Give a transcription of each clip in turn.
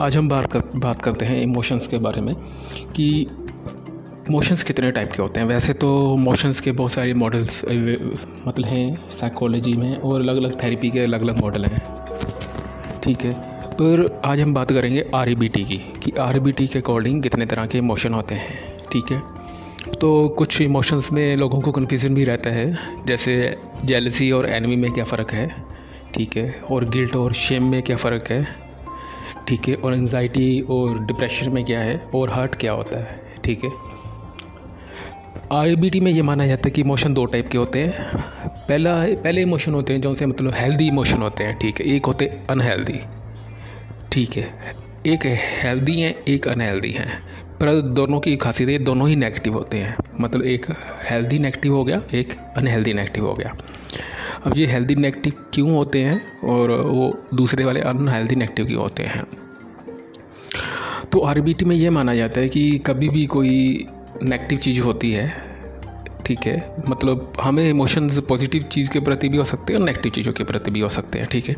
आज हम बात कर, बात करते हैं इमोशंस के बारे में कि इमोशंस कितने टाइप के होते हैं। वैसे तो मोशंस के बहुत सारे मॉडल्स मतलब हैं साइकोलॉजी में और अलग अलग थेरेपी के अलग अलग मॉडल हैं। ठीक है, पर आज हम बात करेंगे आर की, कि आर के अकॉर्डिंग कितने तरह के इमोशन होते हैं। ठीक है तो कुछ इमोशंस में लोगों को कन्फ्यूज़न भी रहता है, जैसे जेलसी और एनमी में क्या फ़र्क है। ठीक है, और गिल्ट और शेम में क्या फ़र्क है। ठीक है? और एनजाइटी और डिप्रेशन में क्या है? और हर्ट क्या होता है? ठीक है? आर में ये माना जाता है कि इमोशन दो टाइप के होते हैं। पहला पहले इमोशन होते हैं जो से मतलब हेल्दी इमोशन होते हैं, ठीक है? एक होते अनहेल्दी ठीक है? एक हेल्दी हैं, एक अनहेल्दी हैं। पर दोनों की खासियत है, दोनों ही नेगेटिव होते हैं। मतलब एक हेल्दी नेगेटिव हो गया, एक अनहेल्दी नेगेटिव हो गया। अब ये हेल्दी नेगेटिव क्यों होते हैं? और वो दूसरे वाले अनहेल्दी नेगेटिव क्यों होते हैं? तो आरबीटी में ये माना जाता है कि कभी भी कोई नेगेटिव चीज़ होती है, ठीक है? मतलब हमें इमोशंस पॉजिटिव चीज़ के प्रति भी हो सकते हैं और नेगेटिव चीज़ों के प्रति भी हो सकते हैं, ठीक है?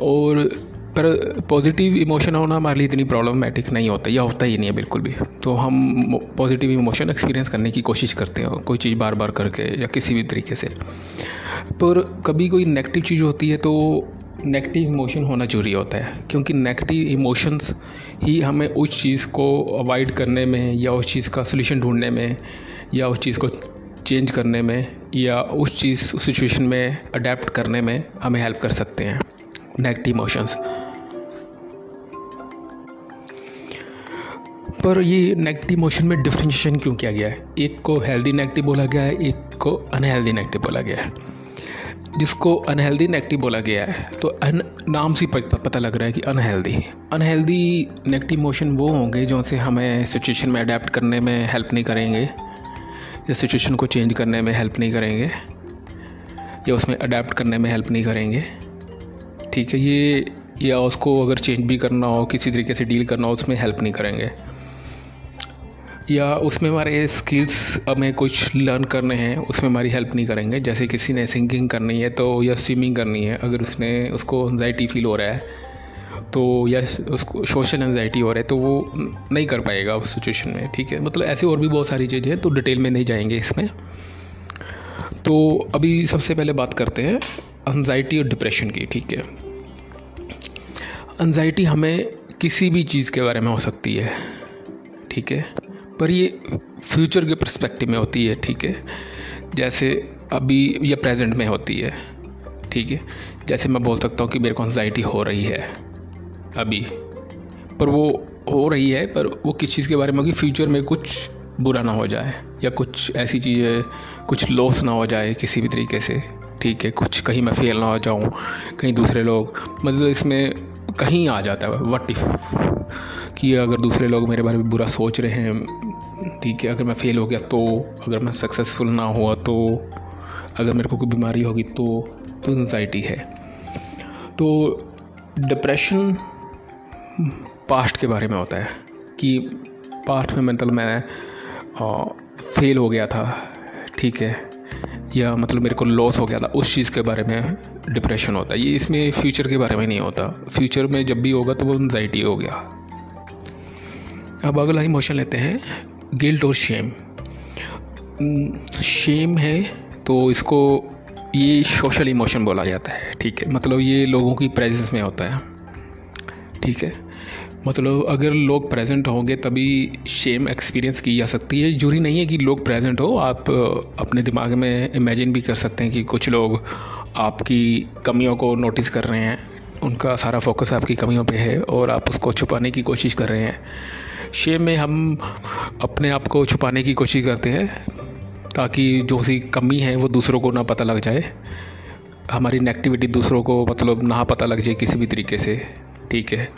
और पर पॉजिटिव इमोशन होना हमारे लिए इतनी प्रॉब्लमेटिक नहीं होता, या होता ही नहीं है बिल्कुल भी। तो हम पॉजिटिव इमोशन एक्सपीरियंस करने की कोशिश करते हैं, कोई चीज़ बार बार करके या किसी भी तरीके से। पर कभी कोई नेगेटिव चीज़ होती है तो नेगेटिव इमोशन होना ज़रूरी होता है, क्योंकि नेगेटिव इमोशंस ही हमें उस चीज़ को अवॉइड करने में या उस चीज़ का सोल्यूशन ढूँढने में या उस चीज़ को चेंज करने में या उस चीज़, उस सिचुएशन में अडेप्ट करने में हमें हेल्प कर सकते हैं नेगेटिव इमोशंस पर ये नेगेटिव मोशन में डिफ्रेंशिएशन क्यों किया गया है? एक को हेल्दी नेगेटिव बोला गया है एक को अनहेल्दी नेगेटिव बोला गया है। जिसको अनहेल्दी नेगेटिव बोला गया है तो अन नाम से पता, पता लग रहा है कि अनहेल्दी अनहेल्दी नेगेटिव मोशन वो होंगे जो से हमें सिचुएशन में अडेप्ट करने में हेल्प नहीं करेंगे या सिचुएशन को चेंज करने में हेल्प नहीं करेंगे या उसमें अडेप्ट करने में हेल्प नहीं करेंगे। ठीक है ये या उसको अगर चेंज भी करना हो किसी तरीके से डील करना हो उसमें हेल्प नहीं करेंगे। या उसमें हमारे स्किल्स हमें कुछ लर्न करने हैं, उसमें हमारी हेल्प नहीं करेंगे। जैसे किसी ने सिंगिंग करनी है तो या स्विमिंग करनी है, अगर उसने, उसको एनजाइटी फील हो रहा है तो या उसको सोशल एनजाइटी हो रहा है तो वो नहीं कर पाएगा उस सिचुएशन में, ठीक है? मतलब ऐसी और भी बहुत सारी चीज़ें हैं तो डिटेल में नहीं जाएँगे इसमें। तो अभी सबसे पहले बात करते हैं एनजाइटी और डिप्रेशन की, ठीक है? एनजाइटी हमें किसी भी चीज़ के बारे में हो सकती है, ठीक है? पर ये फ्यूचर के परस्पेक्टिव में होती है, ठीक है? जैसे अभी या प्रेजेंट में होती है, ठीक है? जैसे मैं बोल सकता हूँ कि मेरे को एनजाइटी हो रही है अभी। पर वो हो रही है, पर वो किस चीज़ के बारे में होगी? फ्यूचर में कुछ बुरा ना हो जाए, या कुछ ऐसी चीज़ें, कुछ लॉस ना हो जाए किसी भी तरीके से, ठीक है? कुछ कहीं मैं फेल ना हो जाऊँ, कहीं दूसरे लोग मतलब इसमें कहीं आ जाता है वट इफ़ कि अगर दूसरे लोग मेरे बारे में बुरा सोच रहे हैं ठीक है, अगर मैं फेल हो गया तो अगर मैं सक्सेसफुल ना हुआ तो अगर मेरे को कोई बीमारी होगी तो तो एनजाइटी है। तो डिप्रेशन पास्ट के बारे में होता है कि पास्ट में मतलब मैं फेल हो गया था, ठीक है, या मतलब मेरे को लॉस हो गया था, उस चीज़ के बारे में डिप्रेशन होता है। ये इसमें फ्यूचर के बारे में नहीं होता। फ्यूचर में जब भी होगा तो वो एनजाइटी हो गया। अब अगला इमोशन लेते हैं। गिल्ट और शेम। शेम है तो इसको ये सोशल इमोशन बोला जाता है, ठीक है? मतलब ये लोगों की प्रेजेंस में होता है, ठीक है? मतलब अगर लोग प्रेजेंट होंगे तभी शेम एक्सपीरियंस की जा सकती है। ज़रूरी नहीं है कि लोग प्रेजेंट हो, आप अपने दिमाग में इमेजिन भी कर सकते हैं कि कुछ लोग आपकी कमियों को नोटिस कर रहे हैं, उनका सारा फोकस आपकी कमियों पे है और आप उसको छुपाने की कोशिश कर रहे हैं। शेम में हम अपने आप को छुपाने की कोशिश करते हैं, ताकि जो सी कमी है वो दूसरों को ना पता लग जाए। हमारी नेगेटिविटी दूसरों को मतलब ना पता लग जाए किसी भी तरीके से, ठीक है?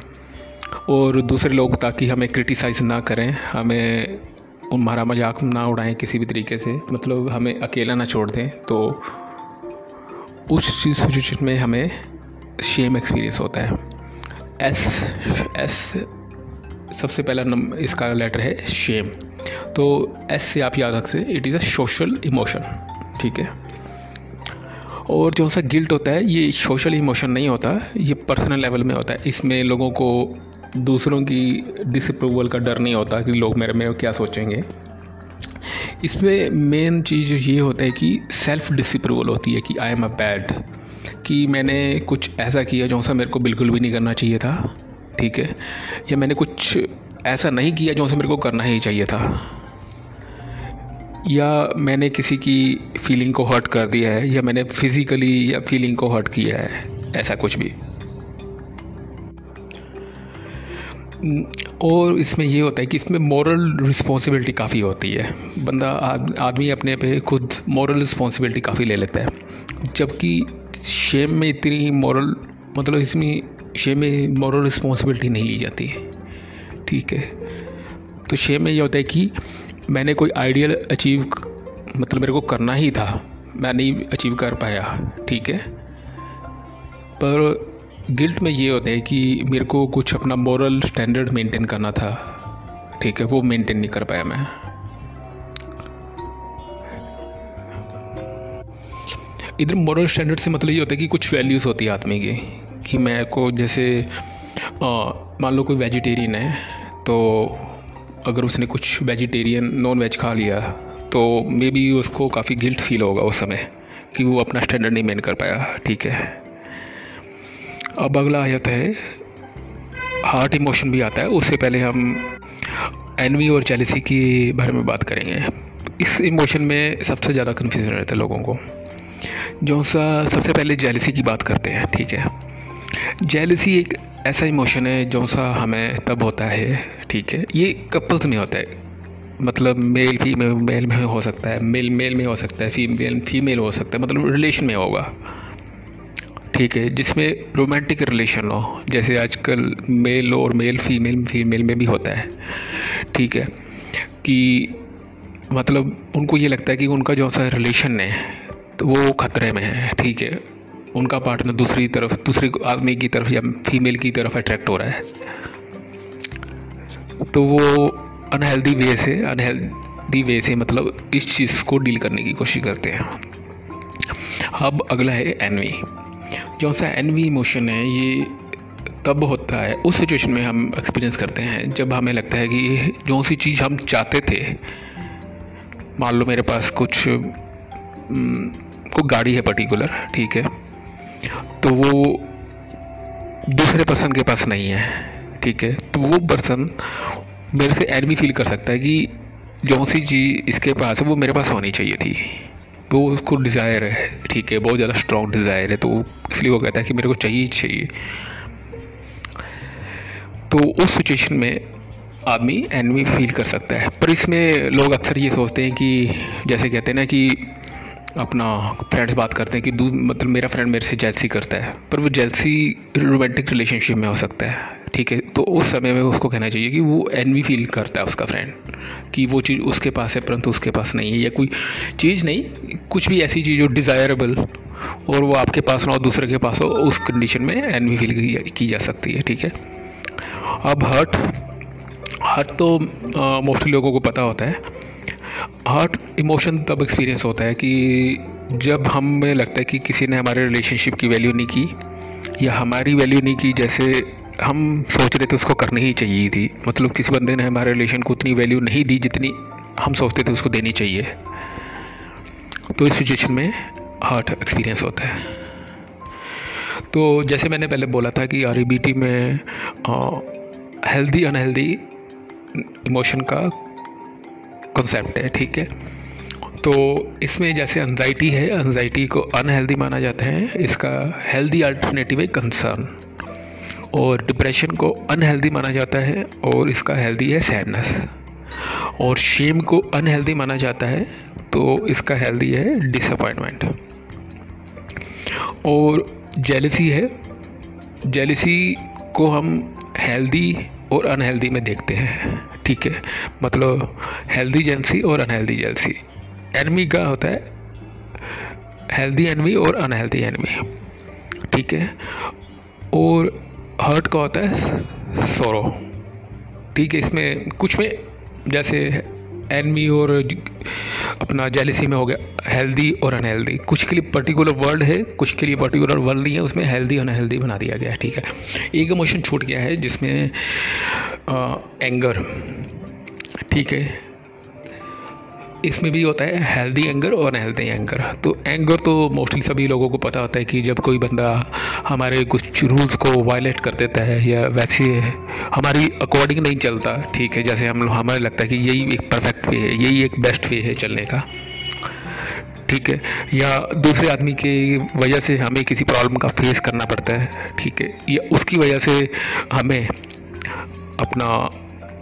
और दूसरे लोग ताकि हमें क्रिटिसाइज़ ना करें, हमें हमारा मज़ाक ना उड़ाएँ किसी भी तरीके से मतलब हमें अकेला ना छोड़ दें तो उस चीज़ सिचुएशन में हमें शेम एक्सपीरियंस होता है। एस एस सबसे पहला नंबर इसका लेटर है शेम तो एस से आप याद रखते it is a social emotion ठीक है? और जो सा गिल्ट होता है, ये सोशल इमोशन नहीं होता, ये पर्सनल लेवल में होता है. इसमें लोगों को, दूसरों की डिसअप्रूवल का डर नहीं होता कि लोग मेरे में क्या सोचेंगे. इसमें मेन चीज़ ये होता है कि सेल्फ डिसअप्रूवल होती है कि आई एम अ बैड कि मैंने कुछ ऐसा किया जो सा मेरे को बिल्कुल भी नहीं करना चाहिए था. ठीक है? या मैंने कुछ ऐसा नहीं किया जो सा मेरे को करना ही चाहिए था? या मैंने किसी की फीलिंग को हर्ट कर दिया है, या मैंने फिज़िकली या फीलिंग को हर्ट किया है? ऐसा कुछ भी। और इसमें ये होता है कि इसमें मॉरल रिस्पॉन्सिबिलिटी काफ़ी होती है। बंदा आदमी अपने पे खुद मॉरल रिस्पॉन्सिबिलिटी काफ़ी ले लेता है। जबकि शेम में इतनी मॉरल मतलब इसमें शेम में मॉरल रिस्पॉन्सिबिलिटी नहीं ली जाती है। ठीक है? तो शेम में ये होता है कि मैंने कोई आइडियल अचीव मतलब मेरे को करना ही था, मैं नहीं अचीव कर पाया, ठीक है? पर गिल्ट में ये होता है कि मेरे को कुछ अपना मॉरल स्टैंडर्ड मेंटेन करना था, ठीक है? वो मेंटेन नहीं कर पाया मैं। इधर मॉरल स्टैंडर्ड से मतलब ये होता है कि कुछ वैल्यूज़ होती है आदमी की कि मेरे को जैसे मान लो कोई वेजिटेरियन है तो अगर उसने कुछ वेजिटेरियन नॉन वेज खा लिया तो मे बी उसको काफ़ी गिल्ट फील होगा उस समय कि वो अपना स्टैंडर्ड नहीं मेन कर पाया, ठीक है? अब अगला आयत है हार्ट इमोशन भी आता है, उससे पहले हम एनवी और जेलिसी के बारे में बात करेंगे। इस इमोशन में सबसे ज़्यादा कन्फ्यूज़न रहता है लोगों को, जो सा सबसे पहले जेलिसी की बात करते हैं, ठीक है? जेलिसी एक ऐसा इमोशन है जो सा हमें तब होता है, ठीक है? ये कपल्स में होता है। मतलब मेल फीमेल मेल में हो सकता है। मेल मेल में हो सकता है। फीमेल फीमेल हो सकता है। मतलब रिलेशन में होगा। ठीक है? जिसमें रोमांटिक रिलेशन हो। जैसे आजकल मेल और मेल फीमेल फीमेल में भी होता है। ठीक है? कि मतलब उनको ये लगता है कि उनका जो सा रिलेशन है तो वो ख़तरे में है। ठीक है? उनका पार्टनर दूसरी तरफ़, दूसरे आदमी की तरफ़ या फीमेल की तरफ़ अट्रैक्ट हो रहा है। तो वो अनहेल्दी वे से अनहेल्दी वे से मतलब इस चीज़ को डील करने की कोशिश करते हैं। अब अगला है एनवी जो सा एनवी इमोशन है, ये तब होता है, उस सिचुएशन में हम एक्सपीरियंस करते हैं, जब हमें लगता है कि जो सी चीज़ हम चाहते थे, मान लो मेरे पास कुछ कोई गाड़ी है पर्टिकुलर ठीक है? तो वो दूसरे पर्सन के पास नहीं है, ठीक है? तो वो पर्सन मेरे से एनमी फील कर सकता है कि जो सी चीज़ इसके पास है वो मेरे पास होनी चाहिए थी। वो उसको डिज़ायर है, ठीक है? बहुत ज़्यादा स्ट्रॉन्ग डिज़ायर है तो इसलिए वो कहता है कि मेरे को चाहिए ही चाहिए। तो उस सिचुएशन में आदमी एनवी फील कर सकता है। पर इसमें लोग अक्सर ये सोचते हैं कि, जैसे कहते हैं ना कि अपना फ्रेंड्स बात करते हैं कि दूध मतलब मेरा फ्रेंड मेरे से जेलसी करता है, पर वो जेलसी रोमांटिक रिलेशनशिप में हो सकता है, ठीक है? तो उस समय में उसको कहना चाहिए कि वो एनवी फील करता है उसका फ्रेंड कि वो चीज़ उसके पास है परंतु उसके पास नहीं है, या कोई चीज़ नहीं, कुछ भी ऐसी चीज़ हो डिज़ायरेबल और वो आपके पास ना हो, दूसरे के पास हो, उस कंडीशन में एनवी फील की जा सकती है, ठीक है? अब हर्ट हर्ट तो मोस्टली लोगों को पता होता है हार्ट इमोशन तब एक्सपीरियंस होता है कि जब हमें लगता है कि किसी ने हमारे रिलेशनशिप की वैल्यू नहीं की, या हमारी वैल्यू नहीं की, जैसे हम सोच रहे थे उसको करनी ही चाहिए थी। मतलब किसी बंदे ने हमारे रिलेशन को उतनी वैल्यू नहीं दी जितनी हम सोचते थे उसको देनी चाहिए। तो इस सिचुएशन में हार्ट एक्सपीरियंस होता है। तो जैसे मैंने पहले बोला था कि आर में हेल्दी अनहेल्दी इमोशन का कॉन्सेप्ट है, ठीक है? तो इसमें जैसे एनजाइटी है एनजाइटी को अनहेल्दी माना जाता है, इसका हेल्दी अल्टरनेटिव है कंसर्न और डिप्रेशन को अनहेल्दी माना जाता है, और इसका हेल्दी है सैडनेस और शेम को अनहेल्दी माना जाता है तो इसका हेल्दी है डिसअपॉइंटमेंट और जेलसी है जेलसी को हम हेल्दी और अनहेल्दी में देखते हैं. ठीक है। मतलब हेल्दी जेंसी और अनहेल्दी जेंसी एनमी का होता है? हेल्दी एनमी और अनहेल्दी एनमी ठीक है? और हर्ट का होता है? सोरो ठीक है, इसमें कुछ में जैसे एनमी और अपना जेलिसी में हो गया। हेल्दी और अनहेल्दी कुछ के लिए पर्टिकुलर वर्ड है कुछ के लिए पर्टिकुलर वर्ड नहीं है उसमें हेल्दी और अनहेल्दी बना दिया गया है ठीक है? एक इमोशन छूट गया है जिसमें आ, एंगर ठीक है? इसमें भी होता है हेल्दी एंगर और अनहेल्दी एंगर तो एंगर तो मोस्टली सभी लोगों को पता होता है कि जब कोई बंदा हमारे कुछ रूल्स को वायलेट कर देता है या वैसे हमारी अकॉर्डिंग नहीं चलता, ठीक है, जैसे हम, हमें लगता है कि यही एक परफेक्ट वे है, यही एक बेस्ट वे है चलने का, ठीक है, या दूसरे आदमी की वजह से हमें किसी प्रॉब्लम का फेस करना पड़ता है, ठीक है, या उसकी वजह से हमें अपना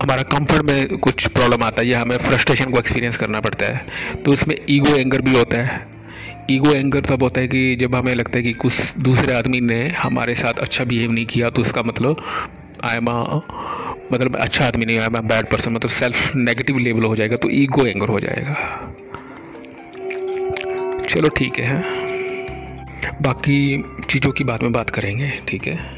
हमारा कंफर्ट में कुछ प्रॉब्लम आता है, या हमें फ्रस्ट्रेशन को एक्सपीरियंस करना पड़ता है। तो इसमें ईगो एंगर भी होता है। ईगो एंगर तब होता है कि जब हमें लगता है कि कुछ दूसरे आदमी ने हमारे साथ अच्छा बिहेव नहीं किया तो उसका मतलब आई एम मतलब अच्छा आदमी नहीं आई एम बैड पर्सन मतलब सेल्फ नेगेटिव लेवल हो जाएगा तो ईगो एंगर हो जाएगा। चलो ठीक है। बाकी चीज़ों की बात में बात करेंगे, ठीक है?